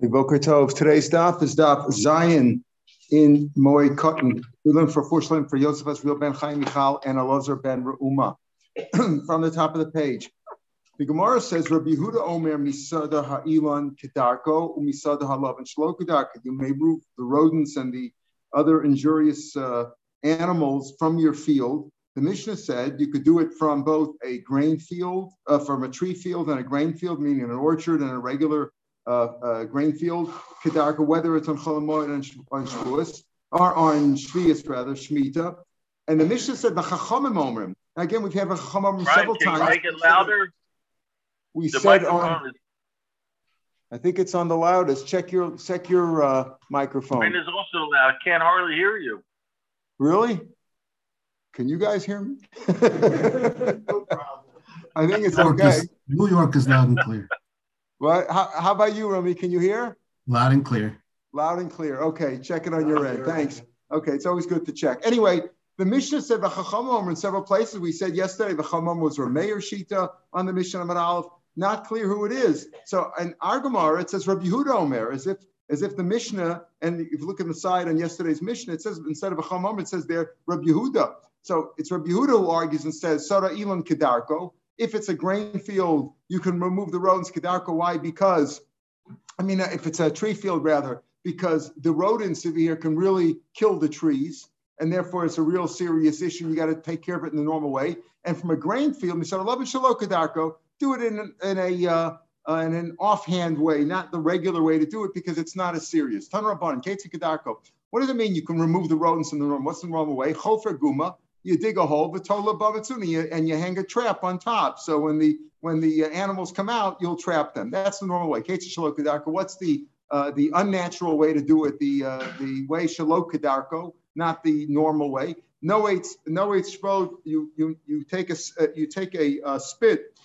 Tov. Today's daf is daf Zion in Moed Katan. We learn for Fushlim for Yosef Asriel ben Chaim Michal and Elazar ben Reuma. From the top of the page, the Gemara says Rabbi Yehuda Omer Misada Ha'ilan Kedarko Umisada Halav and Shlo Kedarko. You may move the rodents and the other injurious uh, animals from your field. The Mishnah said you could do it from both a grain field, uh, from a tree field and a grain field, meaning an orchard and a regular uh, uh, grain field, Kedarka, whether it's on Cholamoid and on Shavuos, or on Shvius rather, Shemitah. And the Mishnah said the Chachamim Omrim. Again, we've had a Chachamim several can times. you make it louder? We The said on, is, I think it's on the loudest. Check your check your uh, microphone. mine is also loud. I can't hardly hear you. Really? Can you guys hear me? No problem I think it's New York okay. is- New York is loud and clear. What? How, how about you, Rami? Can you hear? Loud and clear. Loud and clear. Okay, check it on your end. Thanks. Okay, it's always good to check. Anyway, the Mishnah said the Chachamim in several places. We said yesterday the Chachamim was Rameir Shita on the Mishnah Amid Aleph. Not clear who it is. So in our Gemara, it says Rabbi Yehuda Omer, as if as if the Mishnah, and if you look on the side on yesterday's Mishnah, it says instead of a Chachamim, it says there Rabbi Yehuda. So it's Rabbi Yehuda who argues and says Sara Elam Kedarko. If it's a grain field, you can remove the rodents Kedarko. Why? Because I mean, if it's a tree field, rather, because the rodents over here can really kill the trees, and therefore it's a real serious issue. You got to take care of it in the normal way. And from a grain field, Mishnah love Kadarko, do it in, in a uh, uh, in an offhand way, not the regular way to do it, because it's not as serious. Tanraban, Ketzi Kadarko. What does it mean? You can remove the rodents in the normal. What's the normal way? Chofer Guma. You dig a hole, v'tola above it, and you, and you hang a trap on top. So when the when the uh, animals come out, you'll trap them. That's the normal way. What's the uh, the unnatural way to do it, the uh, the way Shalok Kadarko, not the normal way. No eight, no eight shvot. You you you take a uh, you take a uh, spit,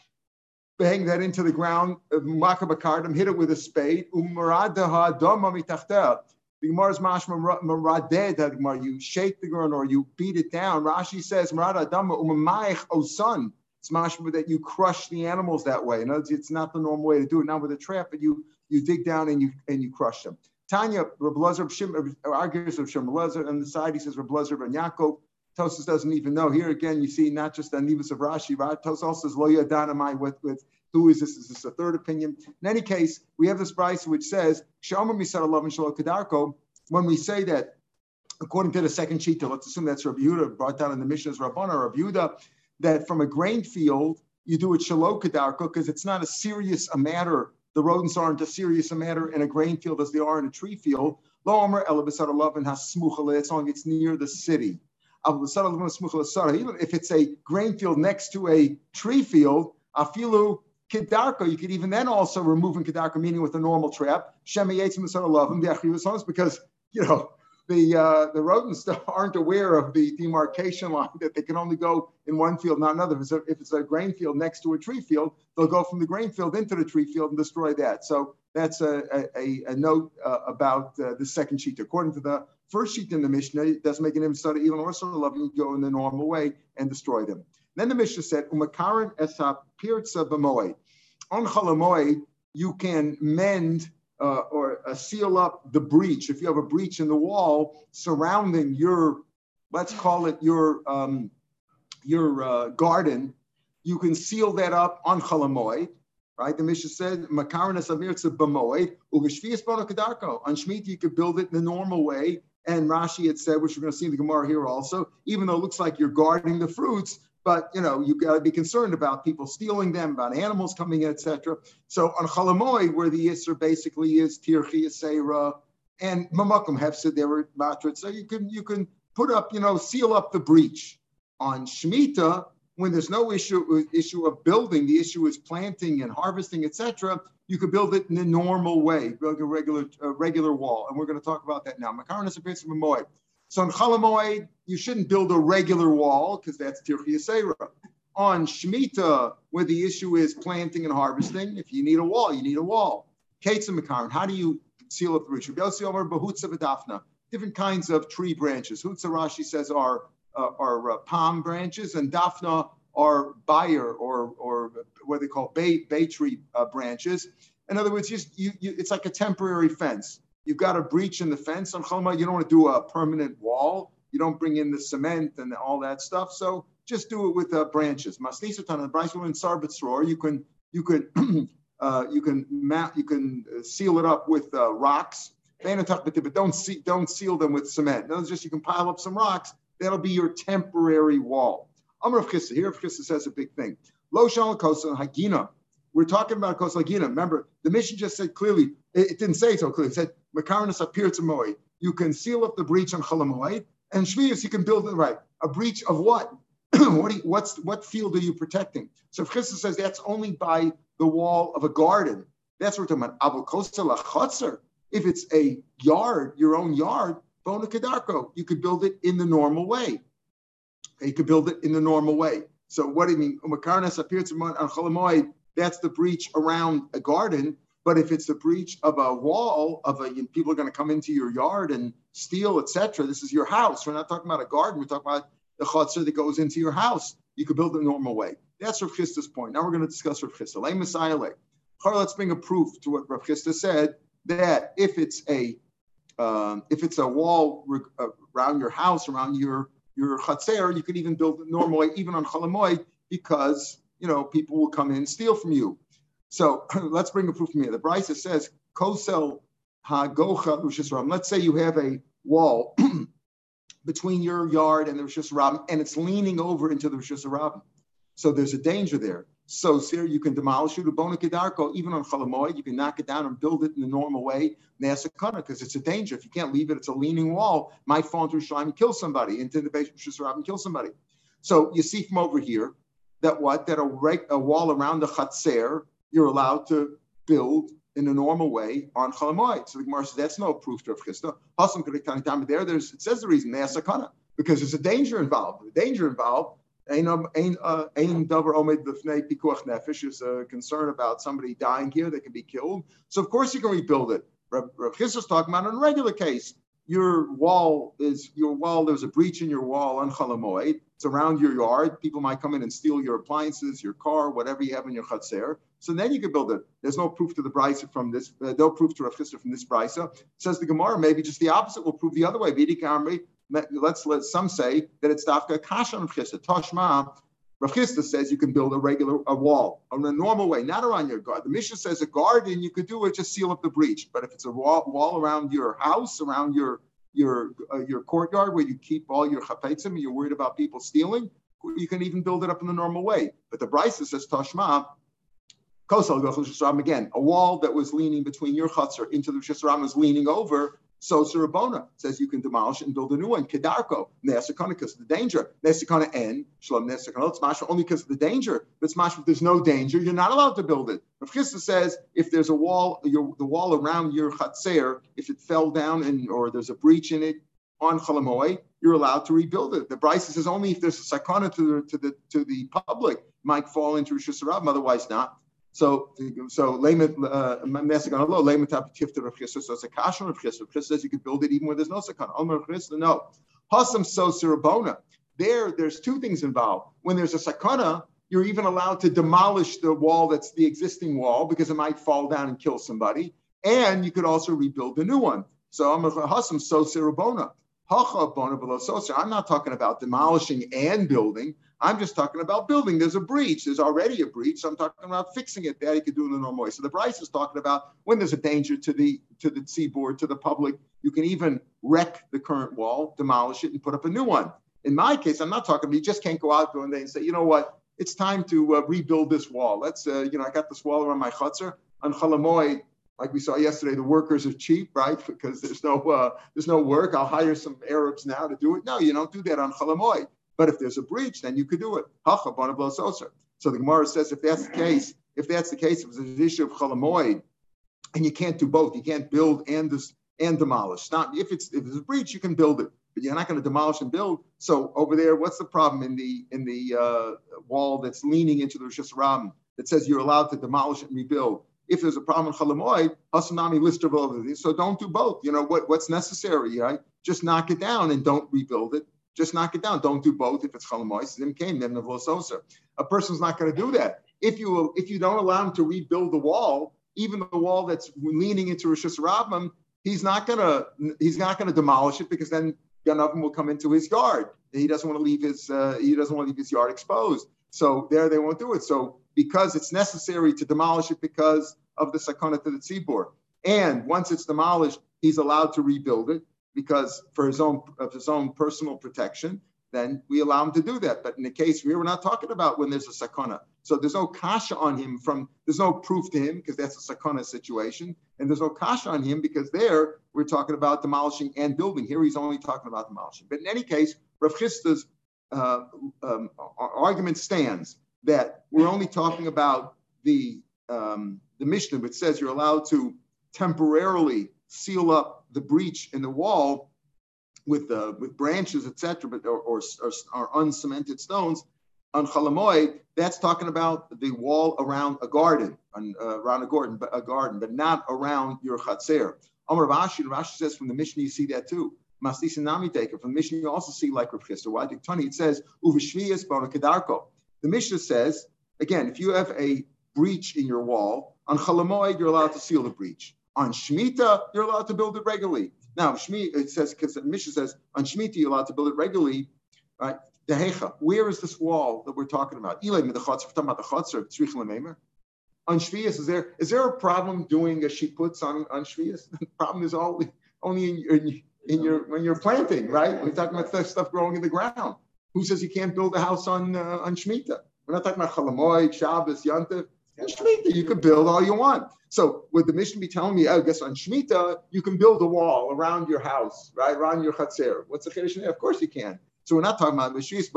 bang that into the ground, makabakardim, hit it with a spade. Umaradaha mitachteh. The Gemara's mashma maradeh. That Gemara, you shake the ground or you beat it down. Rashi says marada umamayich osan. It's mashma that you crush the animals that way. In other words, it's not the normal way to do it. Not with a trap, but you you dig down and you and you crush them. Tanya, Reb Lezer, Shim, argues of Shem Lezer, and the side he says Reb Lezer ben Yaakov. Tosus doesn't even know. Here again, you see not just the Anivas of Rashi, but Tosus also says Lo Yadanamai with with who is this? Is this a third opinion? In any case, we have this price which says and. When we say that, according to the second sheet, let's assume that's Rabbi Yehuda brought down in the Mishnah's Rabbana, Rabbi Yehuda, that from a grain field you do it Shalom Kedarko because it's not a serious a matter the rodents aren't as serious a matter in a grain field as they are in a tree field. Lo Omer Ela B'Sar Alav has smuchale. It's long it's near the city. If it's a grain field next to a tree field, afilu kedarko. You could even then also remove in kedarko, meaning with a normal trap. Shemi Yitzim B'Sar Alav because you know the uh, the rodents aren't aware of the demarcation line that they can only go in one field, not another. If it's, a, if it's a grain field next to a tree field, they'll go from the grain field into the tree field and destroy that. So that's a, a, a note uh, about uh, the second sheet. According to the first sheet in the Mishnah, it doesn't make an imsada even or sort of love you go in the normal way and destroy them. Then the Mishnah said, Umakaran esap pirtza b'moed. On chalamoed, you can mend uh, or uh, seal up the breach. If you have a breach in the wall surrounding your, let's call it your um, your uh, garden, you can seal that up on chalamoid, right? The Mishnah said, "Makaran esamirtza b'moed uveshvius bono kedarko." On Shemitah, you could build it in the normal way. And Rashi had said, which we're going to see in the Gemara here also, even though it looks like you're guarding the fruits, but you know you got to be concerned about people stealing them, about animals coming in, etc. So on Chalamoy, where the Yisr basically is Tirchi Yisera and Mamakum Hefsid, they were matrit. So you can you can put up, you know, seal up the breach. On Shemitah, when there's no issue issue of building, the issue is planting and harvesting, etc. You could build it in a normal way, build a regular a regular wall, and we're going to talk about that now. Makaron is a bit of so on Chalamoid, you shouldn't build a regular wall because that's Tirchi. On Shemitah, where the issue is planting and harvesting, if you need a wall, you need a wall. Kates and how do you seal up the breach? Yossi Omer Bahutza V'Dafna, different kinds of tree branches. Hutza Rashi says are uh, are uh, palm branches, and Daphna are buyer or or what they call bay bay tree uh, branches. In other words, just you, you, it's like a temporary fence. You've got a breach in the fence on Chalma. You don't want to do a permanent wall. You don't bring in the cement and all that stuff. So just do it with uh, branches. Masnisatan and Bryce in Sarbatsror, you can you can uh, you can map you can uh, seal it up with uh, rocks. But don't see, don't seal them with cement. No, just you can pile up some rocks. That'll be your temporary wall. Amr of Chisda. Here, Chisda says a big thing. Lo shal kosa hagina. We're talking about kosa hagina. Remember, the mission just said clearly. It, it didn't say so clearly. It said makaranus appear to You can seal up the breach on chalamoid, and shvius you can build it right. A breach of what? what you, what's what field are you protecting? So Chisda says that's only by the wall of a garden, that's what we're talking about. If it's a yard, your own yard, bona kedarko, you could build it in the normal way. You could build it in the normal way. So what do you mean? Umakarnas appears on That's the breach around a garden. But if it's a breach of a wall of a, you know, people are going to come into your yard and steal, etc. This is your house. We're not talking about a garden. We're talking about the chutzner that goes into your house. You could build it the normal way. That's Rav Chisda's point. Now we're going to discuss Rav Chisda. Lay Messiah lay. Let's bring a proof to what Rav Chisda said that if it's a um, if it's a wall uh, around your house, around your your chatzer, you could even build it normal way, even on chalamoid, because you know people will come in and steal from you. So let's bring a proof from here. The Brisa says kosel hagocha Let's say you have a wall between your yard and the reshus harabim, and it's leaning over into the reshus harabim. So there's a danger there. So sir, you can demolish it, kedarko, even on chalamoid, you can knock it down and build it in the normal way, nasakana, because it's a danger. If you can't leave it, it's a leaning wall, might fall into Shloim and kill somebody, into the base of Shusarab and kill somebody. So you see from over here that what? That a, a wall around the chatzer, you're allowed to build in a normal way on Chalamoid. So the Gemara says that's no proof to Rav Chisda. Hasam there, there's it says the reason, because there's a danger involved. The danger involved, Ein um, uh, a concern about somebody dying here that can be killed. So of course you can rebuild it. Rav, Rav talking about in a regular case. Your wall is your wall. There's a breach in your wall on Chalamoid. It's around your yard. People might come in and steal your appliances, your car, whatever you have in your chatzer. So then you can build it. There's no proof to the brisa from this, uh, no proof to Rav Chisda from this brisa. Says the Gemara, maybe just the opposite will prove the other way. Let's let some say that it's dafka kasha Rav Chisda. Toshma, Rav says you can build a regular a wall in a normal way, not around your garden. The Mishnah says a garden you could do it, just seal up the breach. But if it's a wall, wall around your house, around your your uh, your courtyard where you keep all your chapetzim, you're worried about people stealing, you can even build it up in the normal way. But the Brisa says Toshma, Again, a wall that was leaning between your chutzner into the Shusram is leaning over. So Surabona says you can demolish and build a new one. Kedarko, Nesakana, because of the danger. Nesakana and Shalom Nesakana, it's mashma only because of the danger. But it's mashma if there's no danger, you're not allowed to build it. Rav says if there's a wall, your, the wall around your chatzer, if it fell down and or there's a breach in it on Chalamoy, you're allowed to rebuild it. The Brisa says only if there's a sakana to the to the to the public might fall into Rosh otherwise not. So, so layman a low layman tifta chisda. So it's a kasha chisda. Chisda says you could build it even where there's no sakana. Omer chisda no. Hasam so sirabona. There, there's two things involved. When there's a sakana, you're even allowed to demolish the wall that's the existing wall because it might fall down and kill somebody. And you could also rebuild the new one. So I'm hasam so sirabona. I'm not talking about demolishing and building. I'm just talking about building. There's a breach. There's already a breach. So I'm talking about fixing it. That you could do in the normal way. So the Brisa is talking about when there's a danger to the to the seaboard, to the public. You can even wreck the current wall, demolish it, and put up a new one. In my case, I'm not talking. You just can't go out one day and say, you know what? It's time to uh, rebuild this wall. Let's, uh, you know, I got this wall around my chutzner on Chalamoy. Like we saw yesterday, the workers are cheap, right? Because there's no uh, there's no work. I'll hire some Arabs now to do it. No, you don't do that on Chalamoy. But if there's a breach, then you could do it. So the Gemara says if that's the case, if that's the case, if it's an issue of chalamoid, and you can't do both, you can't build and and demolish. Not if it's if it's a breach, you can build it, but you're not going to demolish and build. So over there, what's the problem in the in the uh, wall that's leaning into the reshus harabim that says you're allowed to demolish and rebuild? If there's a problem in chalamoid, hasanami list of all of these. So don't do both. You know what what's necessary, right? Just knock it down and don't rebuild it just knock it down. Don't do both if it's chalamois. A person's not going to do that. If you if you don't allow him to rebuild the wall, even the wall that's leaning into reshus harabim, he's not gonna he's not gonna demolish it because then Ganavim will come into his yard. He doesn't want to leave his uh, he doesn't want to leave his yard exposed. So there they won't do it. So because it's necessary to demolish it because of the sakana to the tzibur, and once it's demolished, he's allowed to rebuild it because for his own of his own personal protection. Then we allow him to do that. But in the case we're not talking about when there's a sakana. So there's no kasha on him from there's no proof to him because that's a sakana situation, and there's no kasha on him because there we're talking about demolishing and building. Here he's only talking about demolishing. But in any case, Rav Chisda's uh, um, argument stands that we're only talking about the um, the Mishnah, which says you're allowed to temporarily seal up the breach in the wall with uh, with branches, etc., but or, or, or, uncemented stones on Chalamoy, that's talking about the wall around a garden, on, uh, around a garden, but a garden, but not around your chatzer. Amar Rashi, Rashi says from the Mishnah you see that too. Mastis and Nami taker from the Mishnah you also see like Rav Chisda. Why? Tani it says uvishviyas kedarko. The Mishnah says again, if you have a breach in your wall on Chalamoy, you're allowed to seal the breach. On Shemitah, you're allowed to build it regularly. Now, Shmi, it says, because the Mishnah says, on Shemitah, you're allowed to build it regularly, right? Dehecha, where is this wall that we're talking about? Ilay the we're talking about the chotzer, tzrich lememer. On Shvias, is there is there a problem doing a puts on on Shvias? The problem is only only in, in, in your when you're planting, right? We're talking about stuff growing in the ground. Who says you can't build a house on uh, on Shemitah? We're not talking about Chalamoy, Shabbos, Yantiv. And Shemitah, you can build all you want. So would the mission be telling me, I guess on Shemitah, you can build a wall around your house, right, around your chatzir. What's the chiddush Of course you can. So we're not talking about Mishris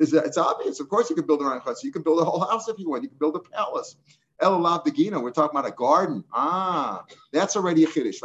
It's obvious. Of course, you can build around chatzir. You can build a whole house if you want. You can build a palace. Elalav Begina, we're talking about a garden. Ah, that's already a chiddush.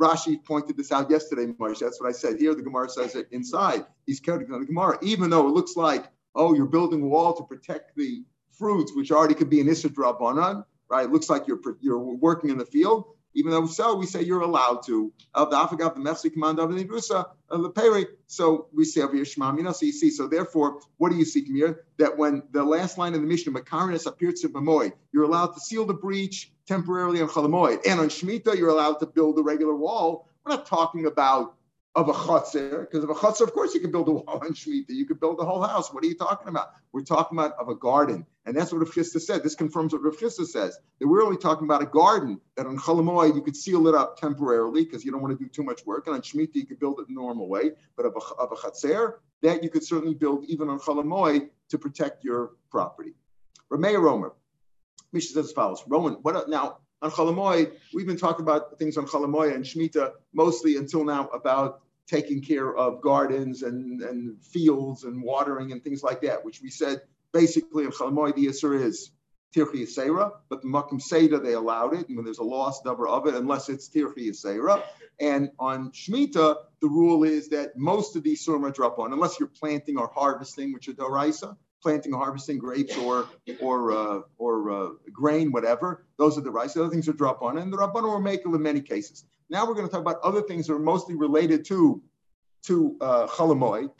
Rashi pointed this out yesterday, Moshe. That's what I said. Here, the Gemara says it inside. He's counting on the Gemara, even though it looks like oh, you're building a wall to protect the fruits, which already could be an Issa on, right? It looks like you're you're working in the field. Even though so, we say you're allowed to. Of the Afagav, the Mefsi command of the Nidrusa, of the Peri. So we say over here Shema, you know, so you see. So therefore, what do you see here? That when the last line of the Mishnah, Makarinus appears to Bamoy, you're allowed to seal the breach temporarily on Chalamoy. And on Shemitah, you're allowed to build a regular wall. We're not talking about of a chotzer, because of a chotzer, of course, you can build a wall on Shemitah. You could build a whole house. What are you talking about? We're talking about of a garden. And that's what Rav Chisda said. This confirms what Rav Chisda says, that we're only talking about a garden, that on Chalamoy, you could seal it up temporarily because you don't want to do too much work. And on Shemitah, you could build it the normal way. But of a, of a chatzer, that you could certainly build even on Chalamoy to protect your property. Ramey Romer, Misha says as follows. Roman, what now? on Chalamoy, we've been talking about things on Chalamoy and Shemitah mostly until now about taking care of gardens and, and fields and watering and things like that, which we said basically in Chalamoy the answer is Tirchi Yisera, but the Makim Seder they allowed it, and when there's a lost number of it, unless it's Tirchi Yisera. And on Shemitah, the rule is that most of these surma drop on, unless you're planting or harvesting, which are Doraisa planting, or harvesting grapes or or uh, or uh, grain, whatever. Those are the rice. The other things are drop on, and the rabbanon were makel in many cases. Now we're going to talk about other things that are mostly related to to uh, chalamoy,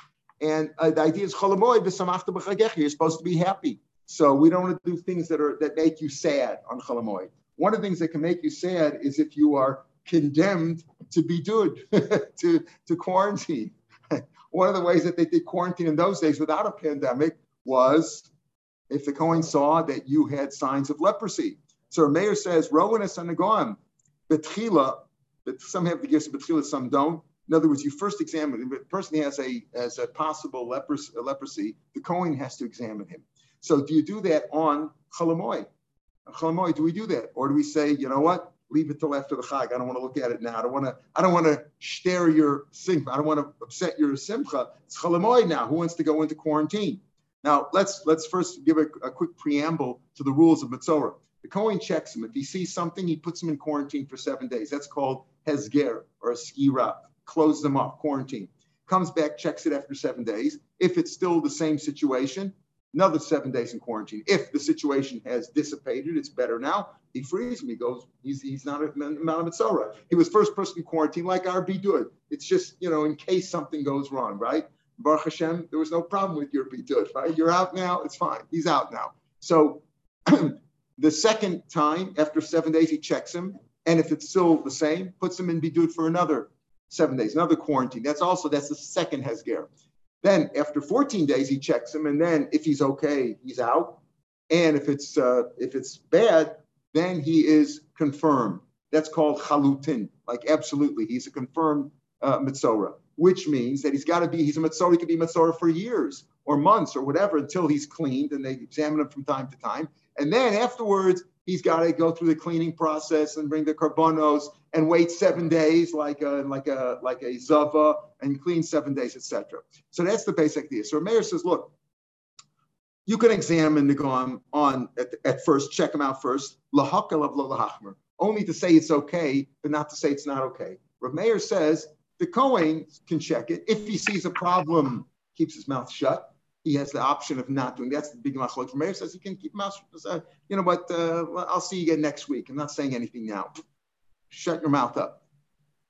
and uh, the idea is chalamoy v'samachta. You're supposed to be happy, so we don't want to do things that are that make you sad on chalamoy. One of the things that can make you sad is if you are condemned to be good, to to quarantine. One of the ways that they did quarantine in those days without a pandemic was if the Kohen saw that you had signs of leprosy. So Meir says, Rowan is Sanagoim, Betchila, some have the gifts of Betchila, some don't. In other words, you first examine the person has a has a possible leprosy, leprosy, the Kohen has to examine him. So do you do that on Chalamoy? Chalamoy, do we do that? Or do we say, you know what? Leave it till after the Chag. I don't want to look at it now. I don't want to. I don't want to stare your simcha. I don't want to upset your simcha. It's Chalamoy now. Who wants to go into quarantine? Now, let's let's first give a, a quick preamble to the rules of Mitzorah. The Kohen checks him. If he sees something, he puts him in quarantine for seven days. That's called hezger or a skira. Close them off, quarantine. Comes back, checks it after seven days. If it's still the same situation, another seven days in quarantine. If the situation has dissipated, it's better now. He frees him. He goes, he's, he's not a Mount Mitzorah. He was first person in quarantine like our Bidud. It's just, you know, in case something goes wrong, right? Baruch Hashem, there was no problem with your bidud, right? You're out now, it's fine. He's out now. So the second time, after seven days, he checks him. And if it's still the same, puts him in bidud for another seven days, another quarantine. That's also, that's the second Hezger. Then after 14 days, he checks him. And then if he's okay, he's out. And if it's, uh, if it's bad, then he is confirmed. That's called chalutin. Like absolutely, he's a confirmed uh, mitzora, which means that he's got to be. He's a mitzora. He could be mitzora for years or months or whatever until he's cleaned, and they examine him from time to time. And then afterwards, he's got to go through the cleaning process and bring the carbonos and wait seven days, like a like a like a zava, and clean seven days, etc. So that's the basic idea. So Meir says, look, you can examine the gom on at, at, first, check them out first. of Only to say it's okay, but not to say it's not okay. Rav Meir says the Kohen can check it. If he sees a problem, keeps his mouth shut. He has the option of not doing. That's the big machlok. Rav Meir says he can keep mouth. Uh, you know what? Uh, I'll see you again next week. I'm not saying anything now. Shut your mouth up.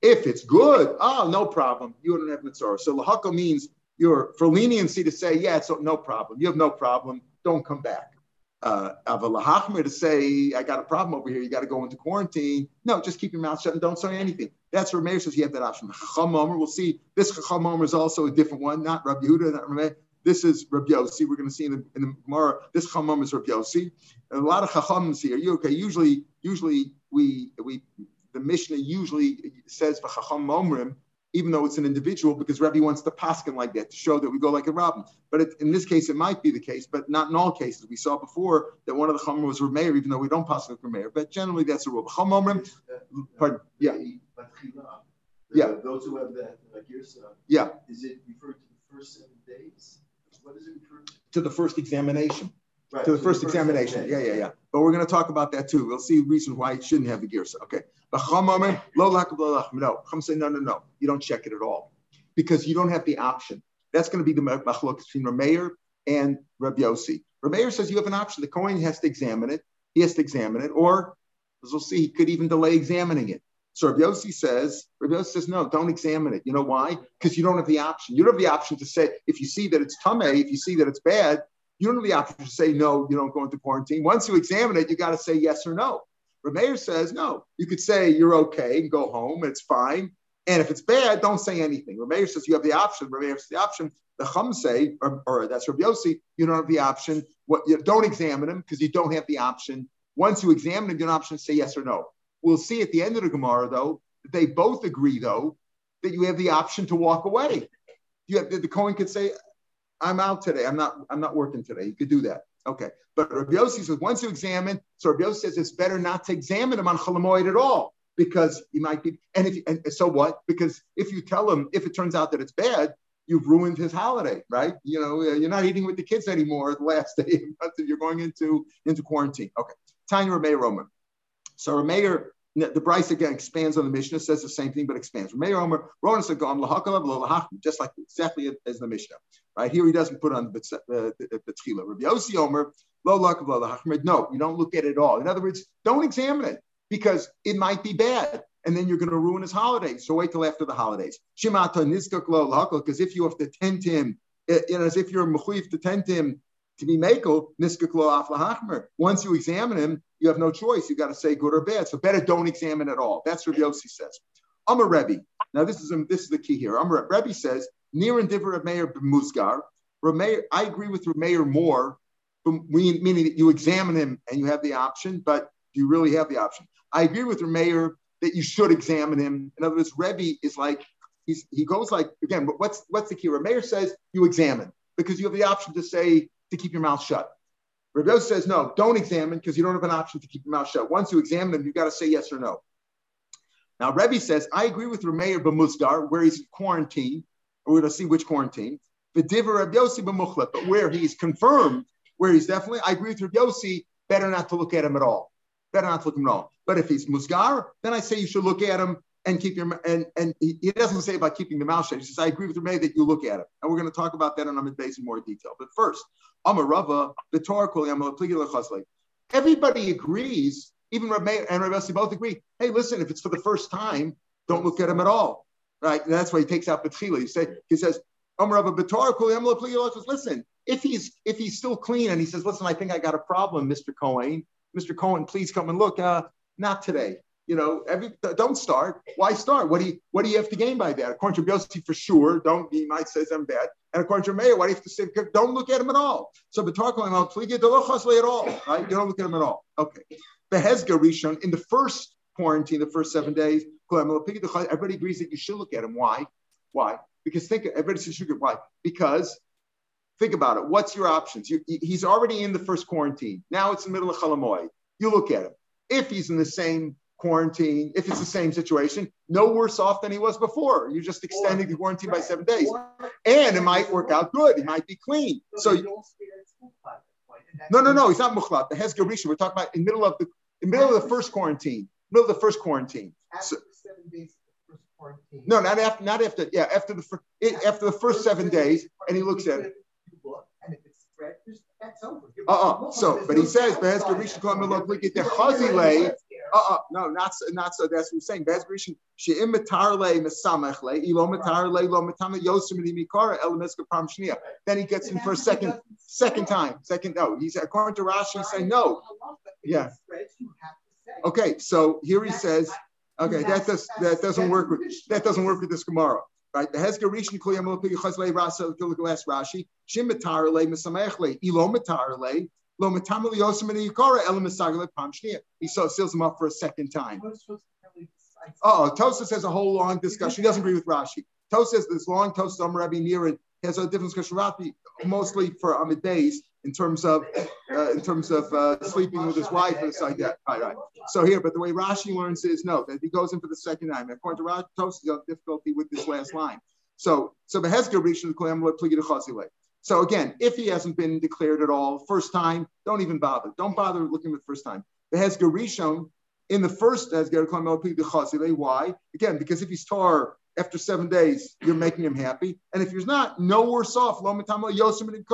If it's good, oh, no problem. You don't have mitzvah. So lahaka means you're for leniency to say, yeah, it's no problem. You have no problem. Don't come back. Uh, to say, I got a problem over here. You got to go into quarantine. No, just keep your mouth shut and don't say anything. That's where Meir says you have that option. Chacham we'll see. This Chacham is also a different one, not Rabbi Yehuda, not Rabbi this is Rabbi Yossi. We're going to see in the, in the Gemara. This Chamam is Rabbi Yossi. And a lot of Chachams here. You okay? Usually, usually we we the Mishnah usually says Chacham Omrim even though it's an individual, because Rebbe wants to paskin like that to show that we go like a Rabbin. But it, in this case, it might be the case, but not in all cases. We saw before that one of the Chomer was Rameir, even though we don't paskin with Rameir. But generally, that's a rule. Chomomrim, uh, pardon, yeah. Yeah. Those who have that like Girsa, yeah. Is it referred to the first seven days? What is it referred to? To the first examination. Right. To the first, the first examination. Yeah, yeah, yeah. But we're going to talk about that too. We'll see reasons why it shouldn't have the girsa. Okay. No. Chum say, no, no, no. You don't check it at all because you don't have the option. That's going to be the machlok between Rameir and Rabbi Yossi. Rameir says you have an option. The Kohen has to examine it. He has to examine it, or as we'll see, he could even delay examining it. So Rabbi Yossi says, Rabbi Yossi says, no, don't examine it. You know why? Because you don't have the option. You don't have the option to say, if you see that it's tame, if you see that it's bad, you don't have the option to say no, you don't go into quarantine. Once you examine it, you got to say yes or no. Rameir says no. You could say you're okay and go home, it's fine. And if it's bad, don't say anything. Rameir says you have the option. Rameir has the option. The Chum say, or, or that's Rabbi Yossi, you don't have the option. What you don't examine him because you don't have the option. Once you examine him, you have an option to say yes or no. We'll see at the end of the Gemara, though, that they both agree, though, that you have the option to walk away. You have, the Kohen could say, I'm out today. I'm not, I'm not working today. You could do that. Okay. But Rabbi Yossi says once you examine, so Rabbi Yossi says it's better not to examine him on Cholamoid at all because he might be, and if and so what? Because if you tell him, if it turns out that it's bad, you've ruined his holiday, right? You know, uh, you're not eating with the kids anymore the last day you're going into into quarantine. Okay. Tanya Rameir Roman. So Rameir the Brisa again expands on the Mishnah, says the same thing, but expands. Just like exactly as the Mishnah. Right here, he doesn't put on the uh, Tchila. Rabbi Yossi Omer, no, you don't look at it all. In other words, don't examine it because it might be bad. And then you're going to ruin his holiday. So wait till after the holidays. Because if you have to tend to him, uh, you know, as if you're mechuyev to tend to him to be makel, niskak lo aflahachmer. Once you examine him, you have no choice. You've got to say good or bad. So better don't examine at all. That's what Yossi says. I'm a Rebbe. Now this is um, this is the key here. I'm a Rebbe says near and of Meir Musgar. I agree with Rameir more, meaning that you examine him and you have the option, but do you really have the option? I agree with Rameir that you should examine him. In other words, Rebbe is like he's he goes like again. but What's what's the key? Rameir says you examine because you have the option to say to keep your mouth shut. Rabbi says, no, don't examine because you don't have an option to keep your mouth shut. Once you examine them, you've got to say yes or no. Now, Rebbe says, I agree with Rameir B'Muzdar, where he's quarantined, we're going to see which quarantine. Rabbi Yossi but where he's confirmed, where he's definitely, I agree with Rabbi Yossi, better not to look at him at all. Better not to look at him at all. But if he's Musgar, then I say you should look at him and keep your and and he doesn't say about keeping the mouth shut. He says, I agree with Rebbe that you look at him. And we're going to talk about that on Amid Base in more detail. But first, Amarava, the Torah Everybody agrees, even Rabbi and Rabbi both agree. Hey, listen, if it's for the first time, don't look at him at all. Right? And that's why he takes out Betchila. He say he says, listen, if he's if he's still clean and he says, listen, I think I got a problem, Mr. Cohen. Mr. Cohen, please come and look. Uh, not today. You know, every don't start. Why start? What do you what do you have to gain by that? According to Yossi, for sure, don't he might say I'm bad. And according to Meir, why do you have to say don't look at him at all? So Batar get at all. Right? You don't look at him at all. Okay. The Hezga Rishon in the first quarantine, the first seven days, everybody agrees that you should look at him. Why? Why? Because think everybody says you should. Why? Because think about it. What's your options? You, he's already in the first quarantine. Now it's in the middle of Chalamoy. You look at him. If he's in the same quarantine, if it's the same situation, no worse off than he was before. You're just extending the quarantine by seven days. And it might work out good. He might be clean. So no, no, no, he's not mukhlat. The Hes we're talking about in middle of the in middle of the first quarantine. Middle of the first quarantine. So, no, not after, not after. Yeah, after the first, after the first seven days, and he looks at it. Uh-uh. So, but he says, "Behez Garisha Kol Melok Likit Chazile uh, uh, no, not so, not so. That's what I'm saying. Bezrishin she'im metarle mesamechle ilo metarle lo yosim mikara pam shnia. Then he gets in for a second, second time, second. No, he's according to Rashi, he's saying no. Yeah. Okay, so here he says, okay, that does that doesn't work with that doesn't work with this Gemara. Right, the Hezger Rishon Kliyam Lopig Rasa Rashi Shim Metarle Mesamechle Ilo Metarle Lo matamali yosim and yikara He so seals him up for a second time. Oh, Tosa has a whole long discussion. He doesn't agree with Rashi. Tosa says this long Tosa Am Rabbi Niran has a different discussion. Rashi mostly for Amid days in terms of uh, in terms of uh, sleeping with his wife and like that. Right, right. So here, but the way Rashi learns is no, that he goes in for the second time. According to Rashi, Tosa has difficulty with this last line. So so Chazile. So again, if he hasn't been declared at all, first time, don't even bother. Don't bother looking at the first time. The Rishon in the first as Hezger Why? Again, because if he's tar after seven days, you're making him happy. And if he's not, no worse off. Lo yosim and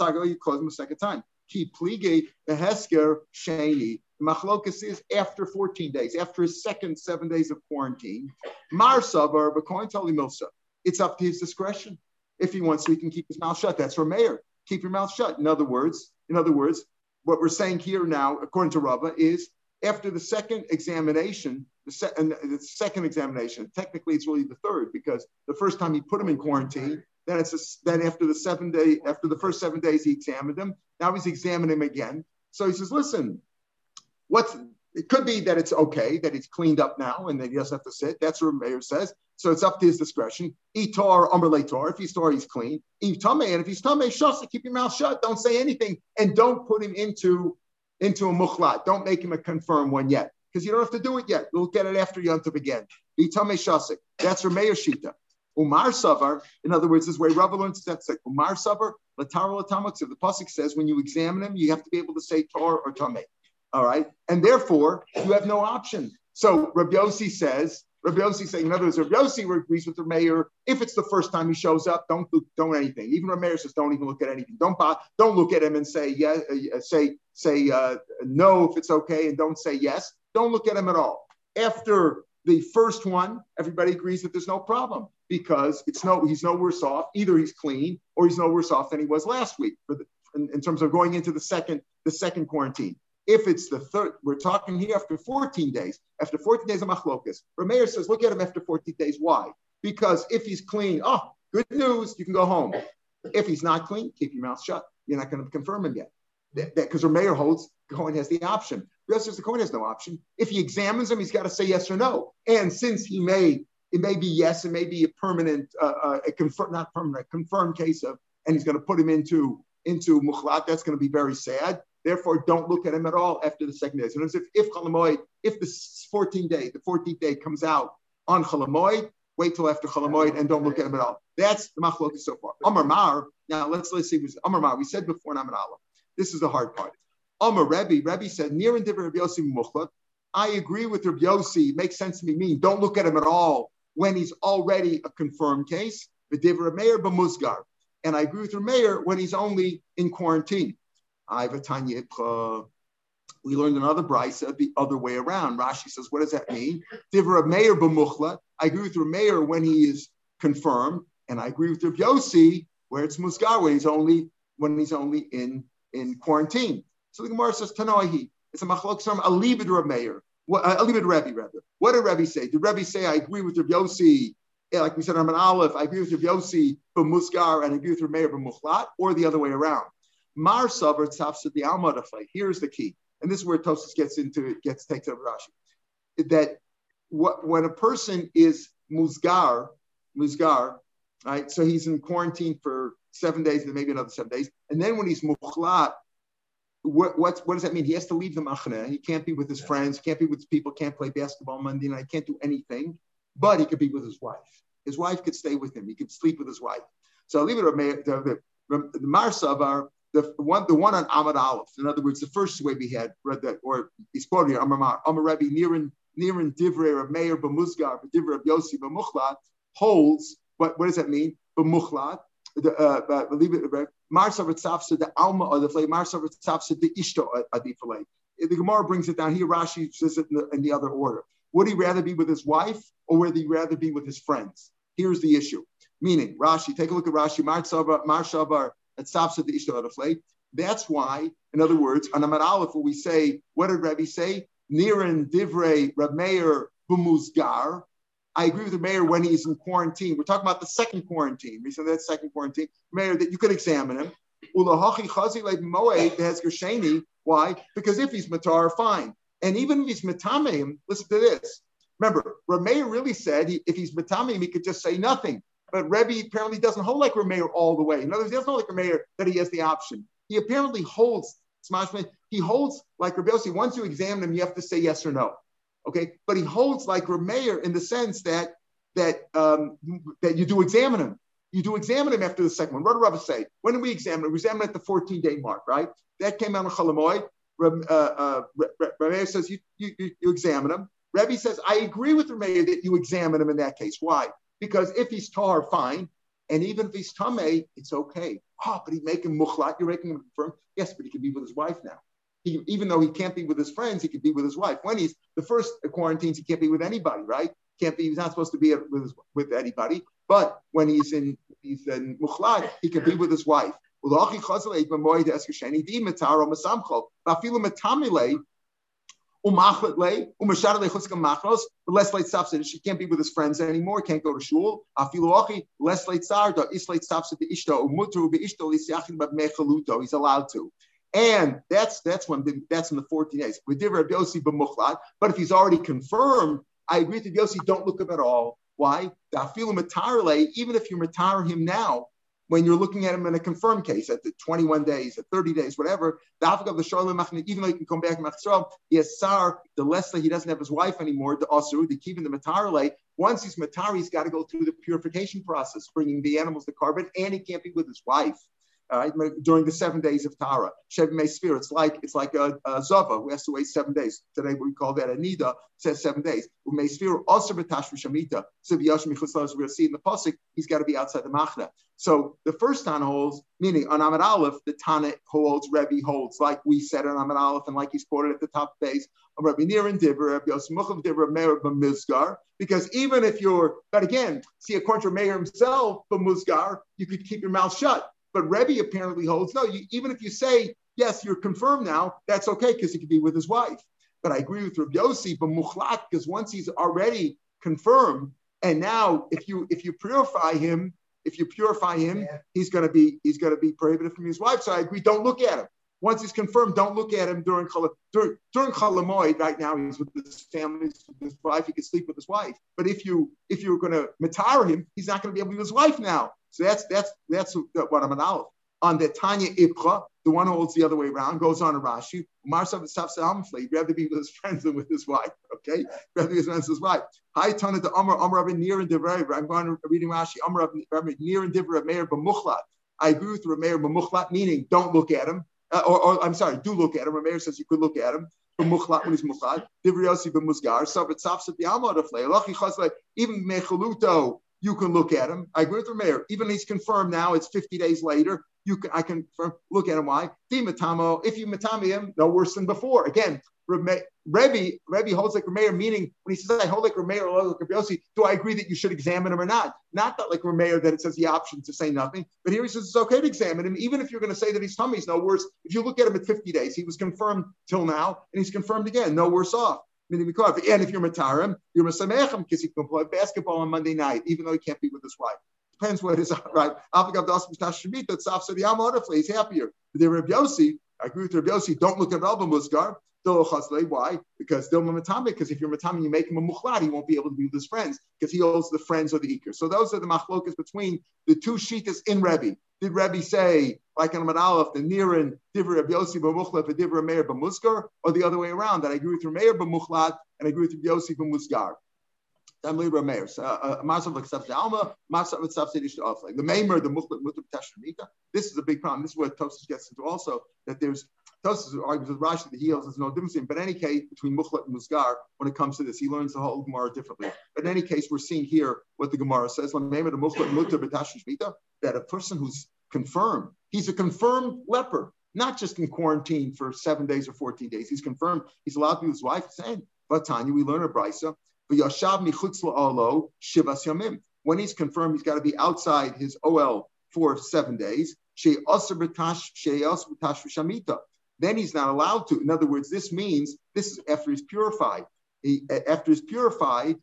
el. You close him a second time. Keep plige the Hesker sheni. Machlokas is after 14 days, after his second seven days of quarantine. Mar sabar, but milsa. It's up to his discretion. If he wants to, he can keep his mouth shut. That's for Meir. Keep your mouth shut. In other words, in other words, what we're saying here now, according to Rava, is after the second examination, the, se- the, second examination, technically it's really the third because the first time he put him in quarantine, then it's a, then after the seven day after the first seven days he examined him. Now he's examining him again. So he says, listen, what's it could be that it's okay that he's cleaned up now and that he doesn't have to sit. That's what Meir says. So it's up to his discretion. Itar, umberlator. If he's tar, he's clean. Tame, and if he's tame, shasa, keep your mouth shut. Don't say anything, and don't put him into into a mukhlat. Don't make him a confirmed one yet, because you don't have to do it yet. We'll get it after Yontav again. Itame shasik. That's Rameir Shita. Umar Savar, in other words, is where Rabbi learns that's like Umar Savar, Latara Latamot. So the Pasuk says when you examine him, you have to be able to say Tar or Tame. All right. And therefore, you have no option. So Rabbi Yossi says, Rabbi Yossi saying, in other words, Rabbi Yossi agrees with the Meir. If it's the first time he shows up, don't do, don't anything. Even the Meir says, don't even look at anything. Don't don't look at him and say yes, uh, say say uh, no if it's okay, and don't say yes. Don't look at him at all. After the first one, everybody agrees that there's no problem because it's no he's no worse off. Either he's clean or he's no worse off than he was last week for the, in, in terms of going into the second the second quarantine. If it's the third, we're talking here after 14 days. After 14 days of machlokas, Rameir says, look at him after 14 days. Why? Because if he's clean, oh, good news, you can go home. If he's not clean, keep your mouth shut. You're not going to confirm him yet. Because Rameir holds, Cohen has the option. Real says the Cohen has no option. If he examines him, he's got to say yes or no. And since he may, it may be yes, it may be a permanent, uh, uh, a not permanent, confirmed case of, and he's going to put him into into mukhlat. That's going to be very sad. Therefore, don't look at him at all after the second day. So if if Chalamoid, if the 14th day, the 14th day comes out on Chalamoid, wait till after Chalamoid and don't look at him at all. That's the machlokas so far. Amar Mar. Now let's let's see. Amar Mar. We said before in Amar Aleph. This is the hard part. Amar Rebbe. Rebbe said near and different Rabbi Yossi Muchlat. I agree with Rabbi Yossi. It makes sense to me. Mean don't look at him at all when he's already a confirmed case. The Meir b'Musgar. And I agree with Meir when he's only in quarantine. Uh, we learned another brisa the other way around. Rashi says, what does that mean? Divra Meir b'muchla. I agree with Rameir when he is confirmed. And I agree with Rav Yossi where it's Musgar, where he's only when he's only in in quarantine. So the Gemara says Tanoihi. It's a machlok from a libid Rav Meir. What a libid Rebbe rather. What did Rebbe say? Did Rebbe say I agree with Rav Yossi? Yeah, like we said, I'm an Aleph. I agree with Rav Yossi for Musgar and I agree with Rav Meir for Muchlat, or the other way around. Mar Savar Tzafsa the Alma Here's the key, and this is where Tosis gets into it, gets takes over Rashi. That what when a person is Musgar, Musgar, right? So he's in quarantine for seven days and maybe another seven days. And then when he's mukhlat, what, what, what does that mean? He has to leave the machna. He can't be with his friends, can't be with people, can't play basketball Monday night, can't do anything, but he could be with his wife. His wife could stay with him. He could sleep with his wife. So I'll leave it the, the, the Marsavar, the one, the one on Ahmad Aleph. In other words, the first way we had read that, or he's quoting here, Amar Amar Rabbi Niran Niran Divrei Rav Meir B'Muzgar Divrei Rav Yossi B'Muchlat holds. What, what does that mean? B'Muchlat the uh, Marsav Tzafsa the Alma or the Flay Marsav Tzafsa the Ishto Adifalay. The Gemara brings it down here. Rashi says it in the, in the, other order. Would he rather be with his wife or would he rather be with his friends? Here's the issue. Meaning, Rashi, take a look at Rashi. Marsavar at the Ishto Adifalay. That's why, in other words, on Amar Aleph, we say, what did Rabbi say? Niran Divrei Rab Meir B'muzgar. I agree with the Meir when he's in quarantine. We're talking about the second quarantine. We said that second quarantine. Meir, that you could examine him. Why? Because if he's matar, fine. And even if he's matamim, listen to this. Remember, Rameir really said he, if he's matamim, he could just say nothing. But Rebbe apparently doesn't hold like Rameir all the way. In other words, he doesn't hold like Rameir that he has the option. He apparently holds, he holds like Rebbe. Once you examine him, you have to say yes or no. Okay, but he holds like Rameir in the sense that that um, that you do examine him. You do examine him after the second one. What did Rabbi say? When did we examine him? We examined at the 14 day mark, right? That came out of Chalamoy. Uh, uh, says you, you, you examine him. Rebbe says, I agree with Rameir that you examine him in that case. Why? Because if he's tar, fine. And even if he's tame, it's okay. Oh, but he making mukhlat, you're making him confirm. Yes, but he can be with his wife now. He, even though he can't be with his friends, he could be with his wife. When he's the first quarantines, he can't be with anybody, right? Can't be. He's not supposed to be with, with anybody. But when he's in he's in mukhlat, he can be with his wife. Less late substance. She can't be with his friends anymore. Can't go to shul. Less late sarda. Is late substance. Ishto. Umutu. Ishto. He's allowed to. And that's that's when that's in the 14 days. With Rabbi Yossi b'muchlat, but if he's already confirmed, I agree with Yossi, don't look him at all. Why? Even if you retire him now, when you're looking at him in a confirmed case at the 21 days, at 30 days, whatever, the Afghan of the Shalom even though he can come back he has sar, the less that he doesn't have his wife anymore, the asur, the keeping the matarale. Once he's matar, he's got to go through the purification process, bringing the animals to carbon, and he can't be with his wife uh, during the seven days of Tara. Shev Sphere, it's like it's like a, a Zava who has to wait seven days. Today we call that a Nida, says seven days. May Sphere also b'tash v'shamita. So v'yashmi chuslas, we'll see in the Pasuk, he's got to be outside the Machna. So the first Tana holds, meaning on Amid Aleph, the Tana holds, Rebbe holds, like we said on Amid Aleph, and like he's quoted at the top base, of Rabbi Nir and Dibber, Rabbi Yosmuchav Dibber, Meir B'mizgar, because even if you're, but again, see, according to Meir himself, B'mizgar, you could keep your mouth shut. But Rebbe apparently holds no, you, even if you say, yes, you're confirmed now, that's okay because he could be with his wife. But I agree with Rabbi Yossi, but muchlat, because once he's already confirmed, and now if you if you purify him, if you purify him, yeah. he's gonna be he's gonna be prohibited from his wife. So I agree, don't look at him. Once he's confirmed, don't look at him during during during Chalamoid. Right now, he's with his family, he's with his wife. He can sleep with his wife. But if you if you're going to matar him, he's not going to be able to be with his wife now. So that's that's that's what I'm an. On the Tanya Ibcha, the one who holds the other way around, goes on to Rashi. Marsav He'd rather be with his friends than with his wife. Okay, rather be with his friends than his wife. Hi, Tana the Amr Amr Rabbi Nir and Devrei. I'm going to reading Rashi. Amr Rabbi Nir and Devrei Meir b'muchlat. I agree with Rameir b'muchlat, meaning don't look at him. Uh, or, or, I'm sorry, do look at him. Rameir says you could look at him. B'muchlat when he's muchlat. Divrei Yossi b'musgar. Sabbat tzafsat the alma of Even mechaluto you can look at him. I agree with the Meir. Even he's confirmed now, it's 50 days later. You can I can look at him. Why? Matamo, if you matami him, no worse than before. Again, Rebbe, Rebbe holds like Rameir, meaning when he says I hold like Rameir or like Rabbi do I agree that you should examine him or not? Not that like Rameir that it says the option to say nothing, but here he says it's okay to examine him, even if you're going to say that he's tummy's no worse. If you look at him at 50 days, he was confirmed till now, and he's confirmed again, no worse off. And if you're Matarim, you're Masamechem because he can play basketball on Monday night, even though he can't be with his wife. Depends what his right. He's happier. The Rabbi Yossi, I agree with Rabbi Yossi, don't look at Rabbi Musgar. Why? Because because if you're matami, you make him a muchlad, he won't be able to be with his friends because he owes the friends or the eaker. So those are the machlokas between the two shitas in Rebbe. Did Rebbe say, like in Amad Aleph, the Niran, Divra Rabbi Yossi b'muchlad, for Divra Meir b'muskar, or the other way around, that I agree with Meir b'muchlad and I agree with Yossi b'musgar. Tamli Rameir. So uh, Masav accepts the Alma, Masav accepts the The Maimer, the Mukhlat Mutab Tashmita. This is a big problem. This is where Tosfos gets into also that there's Tosfos argues with Rashi the heels. There's no difference. In, but in any case, between Mukhlat and Musgar, when it comes to this, he learns the whole Gemara differently. But in any case, we're seeing here what the Gemara says. that a person who's confirmed, he's a confirmed leper, not just in quarantine for seven days or 14 days. He's confirmed. He's allowed to be with his wife. Saying, but Tanya, we learn a brisa when he's confirmed, he's got to be outside his OL for seven days. Then he's not allowed to. In other words, this means this is after he's purified. He, after he's purified,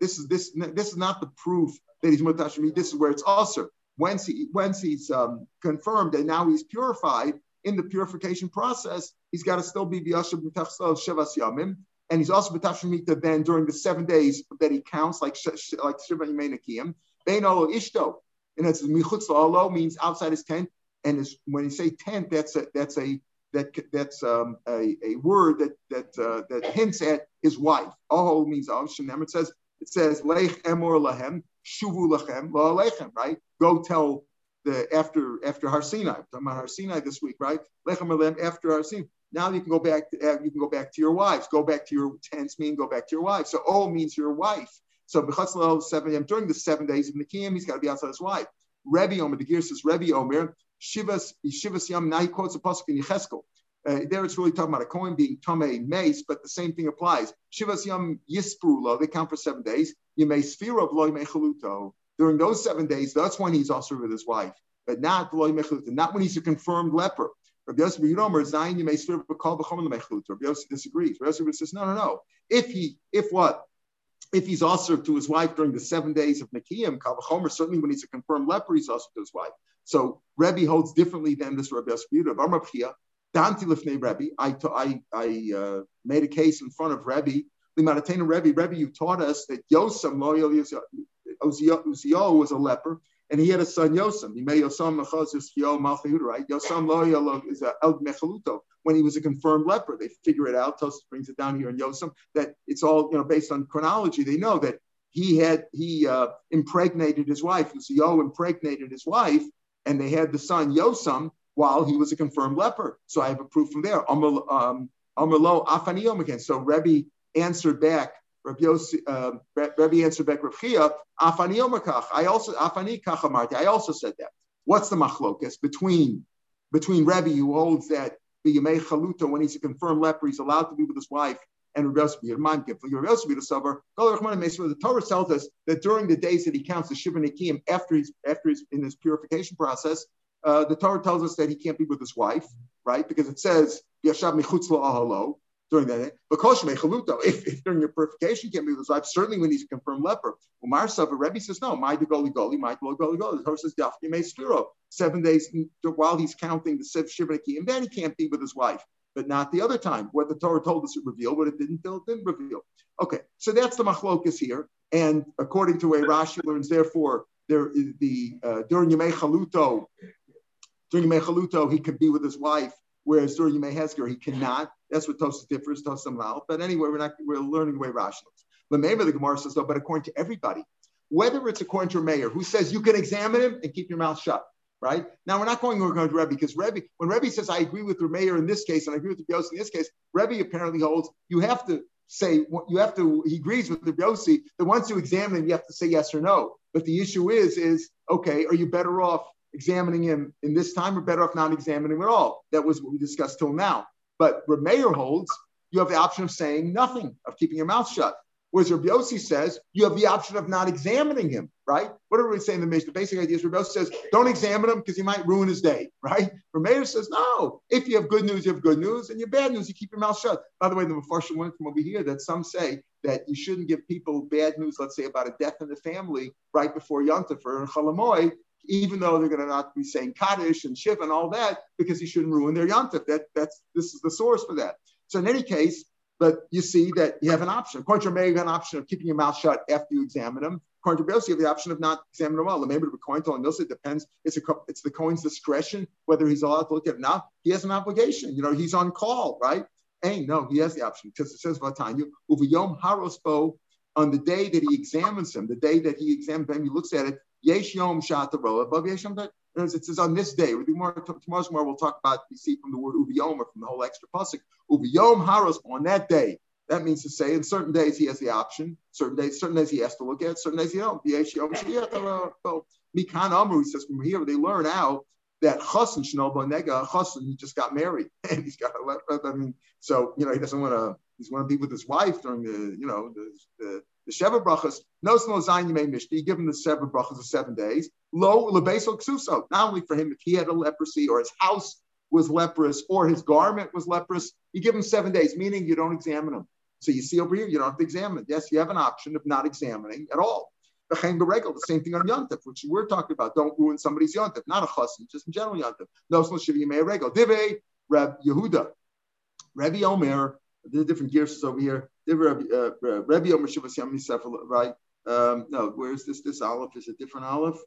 this is this this is not the proof that he's mutashmi. This is where it's also once he once he's um, confirmed and now he's purified in the purification process, he's got to still be b'yashav mitachsel shevas yamim, and he's also b'tashmita then during the seven days that he counts, like like Shiva Yimenakiyim. Bein olo ishto, and it's michutz means outside his tent. And when you say tent, that's a that's a that that's um, a, a word that that uh, that hints at his wife. Oh means oh It says it says leich emor lahem shuvu lachem alechem. Right? Go tell the after after Har Sinai. I'm talking about Har Sinai this week, right? Lechem after Har Sinai. Now you can go back. To, uh, you can go back to your wives. Go back to your tents. Mean go back to your wife. So O means your wife. So seven during the seven days of Nikim, he's got to be outside his wife. Rebbe Omer, the gear says Rebbe Omer, Shivas Shivas Yam. Now he quotes a pasuk in Yecheskel. Uh, there it's really talking about a coin being tame mace, but the same thing applies. Shivas Yam Yisprulo, they count for seven days. May sphere loy mechaluto. During those seven days, that's when he's also with his wife, but not loy mechaluto, not when he's a confirmed leper. Rabbi Yosef Yudomer Zayin you may serve a call b'chom lemechlut. Rabbi Yosef disagrees. Rabbi Yosef says no, no, no. If he, if what, if he's also to his wife during the seven days of Nikiyim, Kalvachomer, certainly when he's a confirmed leper, he's also to his wife. So Rebbe holds differently than this Yosef Yudomer. Amrapia, Danti lifnei Rebbe. I, I, I uh, made a case in front of Rebbe. Limadatena Rebbe. Rebbe, you taught us that loyal Uzio was a leper and he had a son Yosem. He made Yosem Mechazis Yo right? Yosem Lo is a El Mechaluto. When he was a confirmed leper, they figure it out. Tosfos brings it down here in Yosem that it's all you know based on chronology. They know that he had he uh, impregnated his wife. Yo impregnated his wife, and they had the son Yosem while he was a confirmed leper. So I have a proof from there. Um. So Rebbe answered back Rabbi, Yossi, uh, Rabbi answered back, Omakach. I also Afani. I also said that. What's the machlokas between between Rabbi who holds that the Yemei Chaluta when he's a confirmed leper he's allowed to be with his wife and Rabbi Yossi Yerman Gifli. Rabbi Yossi the Torah tells us that during the days that he counts the Shiva Nikim after he's after he's in his purification process, uh, the Torah tells us that he can't be with his wife, right? Because it says Yashab Michutz Ahalo during that. Because if, if during your purification you can't be with his wife, certainly when he's a confirmed leper. Umar Sava Rebbe says, no, my goli goli, my goli goli goli. The Torah says, Dafki me. Seven days while he's counting the Sev Shivaki, and then he can't be with his wife, but not the other time. What the Torah told us it revealed, but it didn't, it didn't reveal. Okay, so that's the machlokas here. And according to way Rashi learns, therefore, there is the uh, during Yemei Chaluto, during Yemei Chaluto, he could be with his wife whereas during Yemei Hezger he cannot. That's what Tosa differs, Tosa Mal. But anyway, we're not we're learning the way Rashi maybe the Gemara says though, but according to everybody, whether it's according to a Meir who says you can examine him and keep your mouth shut, right? Now we're not going to go to Rebbe because Rebbe, when Rebbe says I agree with the Meir in this case and I agree with the Yossi in this case, Rebbe apparently holds you have to say you have to he agrees with the Yossi that once you examine him, you have to say yes or no. But the issue is, is okay, are you better off examining him in this time or better off not examining him at all? That was what we discussed till now. But Rameyer holds you have the option of saying nothing, of keeping your mouth shut. Whereas Rabbi Yossi says you have the option of not examining him, right? What are we saying in the? The basic idea is Rabbi Yossi says don't examine him because he might ruin his day, right? Rameir says no. If you have good news, you have good news, and you have bad news, you keep your mouth shut. By the way, the Mepharshim went from over here that some say that you shouldn't give people bad news, let's say about a death in the family, right before Yontif or Chalamoy, even though they're going to not be saying Kaddish and Shiv and all that, because you shouldn't ruin their Yontif. That that's this is the source for that. So in any case, but you see that you have an option. According to May, have an option of keeping your mouth shut after you examine them. According to you have the option of not examining them. Maybe the told Milsa, it depends. It's, a, it's the coin's discretion whether he's allowed to look at it now. He has an obligation. You know, he's on call, right? Hey, no, he has the option because it says Vatanyu, Uvayom Harospo, on the day that he examines him, the day that he examines him, he looks at it, Yesh Yom above Yesh Yom it says on this day. Do more tomorrow's more. We'll talk about you see from the word uviyom or from the whole extra pasuk uviyom haros on that day. That means to say, in certain days he has the option. Certain days, certain days he has to look at. Certain days he don't. So mikan amru. He says from here they learn out that chassan shnobo nega chassan he just got married and he's got. I mean, so you know he doesn't want to. He's want to be with his wife during the you know the, the the Sheva brachas, no no zayin yimei mishti, give him the seven brachas of seven days. Lo lebeso ksuso. Not only for him, if he had a leprosy or his house was leprous or his garment was leprous, you give him seven days, meaning you don't examine him. So you see over here, you don't have to examine. Yes, you have an option of not examining at all. The the same thing on Yontif, which we're talking about. Don't ruin somebody's Yontif, not a chassan, just in general Yontif. No, so shivi yimei regel. Dive Reb Yehuda, Rabbi Omer. The different gears over here. Rabbi uh, Omer Shivas Yami right? Um, no, where's this? This olive is a different olive.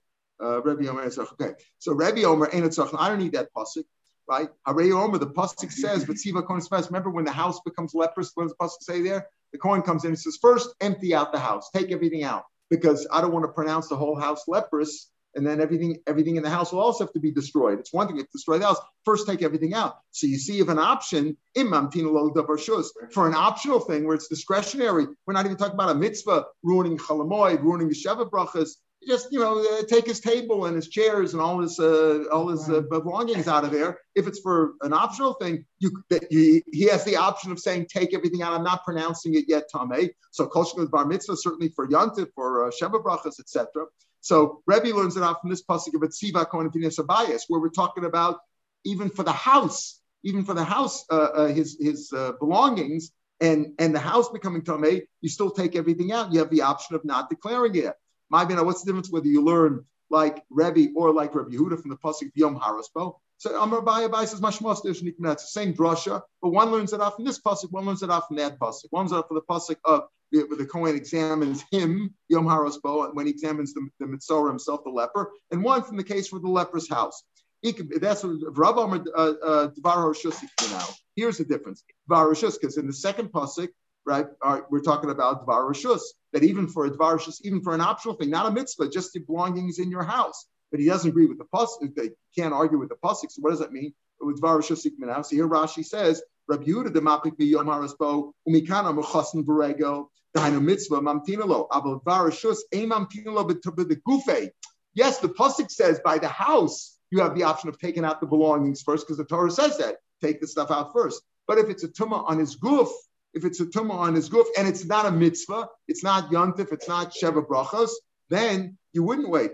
Uh, Rabbi Omer is okay. So Rabbi Omer ain't I don't need that pasuk, right? Harei Omer, the pasuk says, but Siva Kohen Remember when the house becomes leprous? What does the pasuk say there? The coin comes in and says, first empty out the house, take everything out, because I don't want to pronounce the whole house leprous and then everything everything in the house will also have to be destroyed. It's one thing to destroy the house. First, take everything out. So you see, if an option in Mamtina Log Dabarshus for an optional thing where it's discretionary, we're not even talking about a mitzvah ruining chalamoid, ruining the sheva brachas. Just you know, uh, take his table and his chairs and all his uh, all his uh, belongings out of there. If it's for an optional thing, you, that he, he has the option of saying take everything out. I'm not pronouncing it yet, Tameh. So kol bar mitzvah certainly for yontif for uh, sheva brachas, etc. So Rebbe learns it out from this pasuk of Tziva Kohen Abayis, where we're talking about even for the house, even for the house, uh, uh, his his uh, belongings and and the house becoming tamei, you still take everything out. You have the option of not declaring it. My what's the difference whether you learn like Rebbe or like Rebbe Yehuda from the pasuk Yom Haraspo? So Amar Abaye Abaye says Mashmos It's the same drasha, but one learns it off from this pasuk, one learns it off from that pasuk. One learns it from the pasuk of the, the Kohen examines him, Yom Harosbo, when he examines the, the Mitzorah himself, the leper, and one from the case for the leper's house. That's what Rav Amar uh, uh, Dvar now. Here's the difference. Dvar because in the second pasuk, right, we're talking about Dvar that even for a Dvar even for an optional thing, not a mitzvah, just the belongings in your house. But he doesn't agree with the pasuk. Uh, they can't argue with the pasuk. So what does that mean? With Dvar now. So here Rashi says Rabbi Yehuda the mapik bi yom haraspo umikana mechasen v'regel dainu mitzvah mamtinalo abel varashus ein mamtinalo b'gufe. Yes, the pasuk says by the house you have the option of taking out the belongings first because the Torah says that take the stuff out first. But if it's a tumah on his goof, if it's a tumah on his goof and it's not a mitzvah, it's not yontif, it's not sheva brachos, then you wouldn't wait.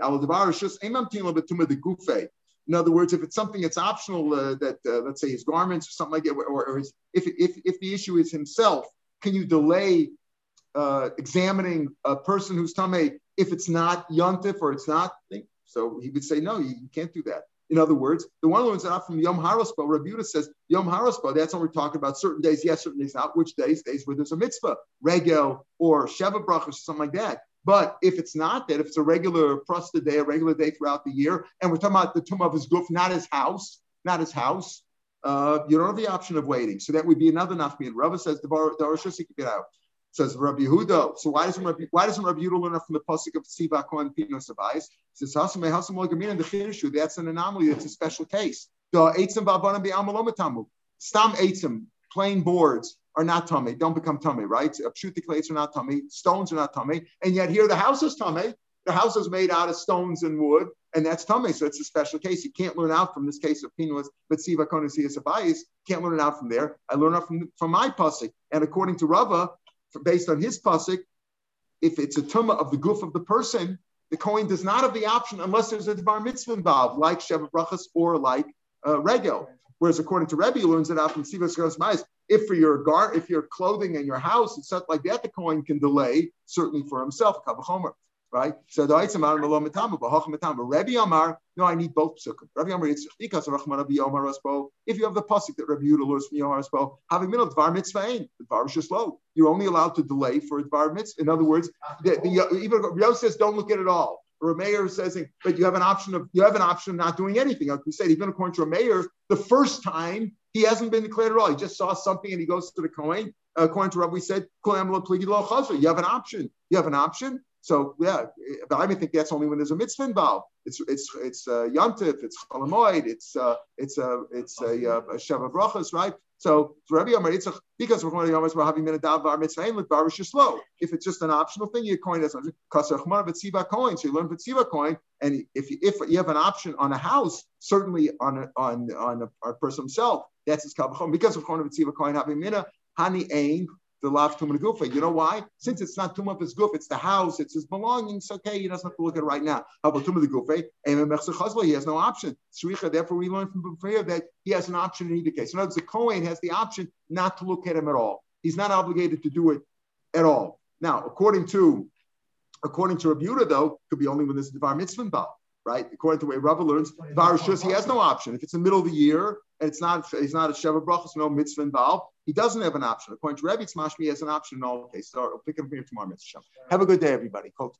In other words, if it's something that's optional, uh, that uh, let's say his garments or something like that, or, or his, if, if, if the issue is himself, can you delay uh, examining a person who's tame if it's not yontif or it's not? So he would say, no, you, can't do that. In other words, the one who is not from Yom Harospo, Rabuta says Yom Harospo. That's when we're talking about certain days, yes, certain days not. Which days? Days where there's a mitzvah, regel or sheva or something like that. But if it's not that, if it's a regular prosta day, a regular day throughout the year, and we're talking about the tomb of his goof, not his house, not his house, uh, you don't have the option of waiting. So that would be another nafmin. Rava says the get out. Says Rabbi Yehuda. So why doesn't Rabbi, why doesn't Rabbi Yehuda learn from the pasuk of Siva Kohen Pino Savais? He says Hasam Hasam Gamin and the Chinishu. That's an anomaly. That's a special case. The Eitzim Babanam. Stam Eitzim, plain boards are not tummy, don't become tummy, right? Pshutik plates are not tummy, stones are not tummy, and yet here the house is tummy. The house is made out of stones and wood, and that's tummy. So it's a special case. You can't learn out from this case of Pinuas, but Siva Konasias Abayis. Can't learn it out from there. I learn out from, from my pasuk. And according to Rava, based on his pasuk, if it's a tumah of the goof of the person, the Kohen does not have the option unless there's a bar mitzvah involved, like Sheva Brachas or like uh, Regel. Whereas according to Rebbe, he learns it out from Sivas Gosmais. If for your gar, if your clothing and your house and stuff like that, the coin can delay certainly for himself. Kavachomer right? So the. Rabbi Amar, no, I need both psukim. Rabbi Amar, it's of Rachman Rabbi Yomar Raspo. If you have the pasuk that Rabbi Yehuda learns from Yomar Raspo, having middle Dvar Mitzvah the Dvar is just low. You're only allowed to delay for Dvar Mitzvah. In other words, the, the, even Yos says don't look at it all. Mayor says, but you have an option of you have an option of not doing anything. Like we said, even according to a Meir, the first time he hasn't been declared at all. He just saw something and he goes to the Kohen. According to Rabbi, we said, you have an option. You have an option. So yeah, but I think that's only when there's a mitzvah involved. It's it's it's uh, yontif, it's cholamoid, it's uh, it's a it's a, uh, a sheva brachas, right? So Rabbi Yitzchak, because we're we're having been a dav bar mitzvah and bar slow. If it's just an optional thing, you coin as kasar chmar v'tziva coin. So you learn v'tziva coin, and if you, if you have an option on a house, certainly on a, on on a, a person himself, that's his kavachon. Because of chmar v'tziva coin having mina hani ain the lav tumah gufa. You know why? Since it's not tumah his guf, it's the house, it's his belongings. Okay, he doesn't have to look at it right now. How about tumah gufa? He has no option. Shricha. Therefore, we learn from Bufayah that he has an option in either case. In other words, the Kohen has the option not to look at him at all. He's not obligated to do it at all. Now, according to according to Rebuta, though, could be only when there's a Devar Mitzvah involved right? According to the way Rava learns, Varishus, he has no option. If it's the middle of the year and it's not, he's not a Sheva Brachos, no mitzvah involved, he doesn't have an option. According to Rebbe, it's Mashmi has an option in all cases. So I'll pick him here tomorrow, Mr. Mitzvah. Have a good day, everybody. Cool.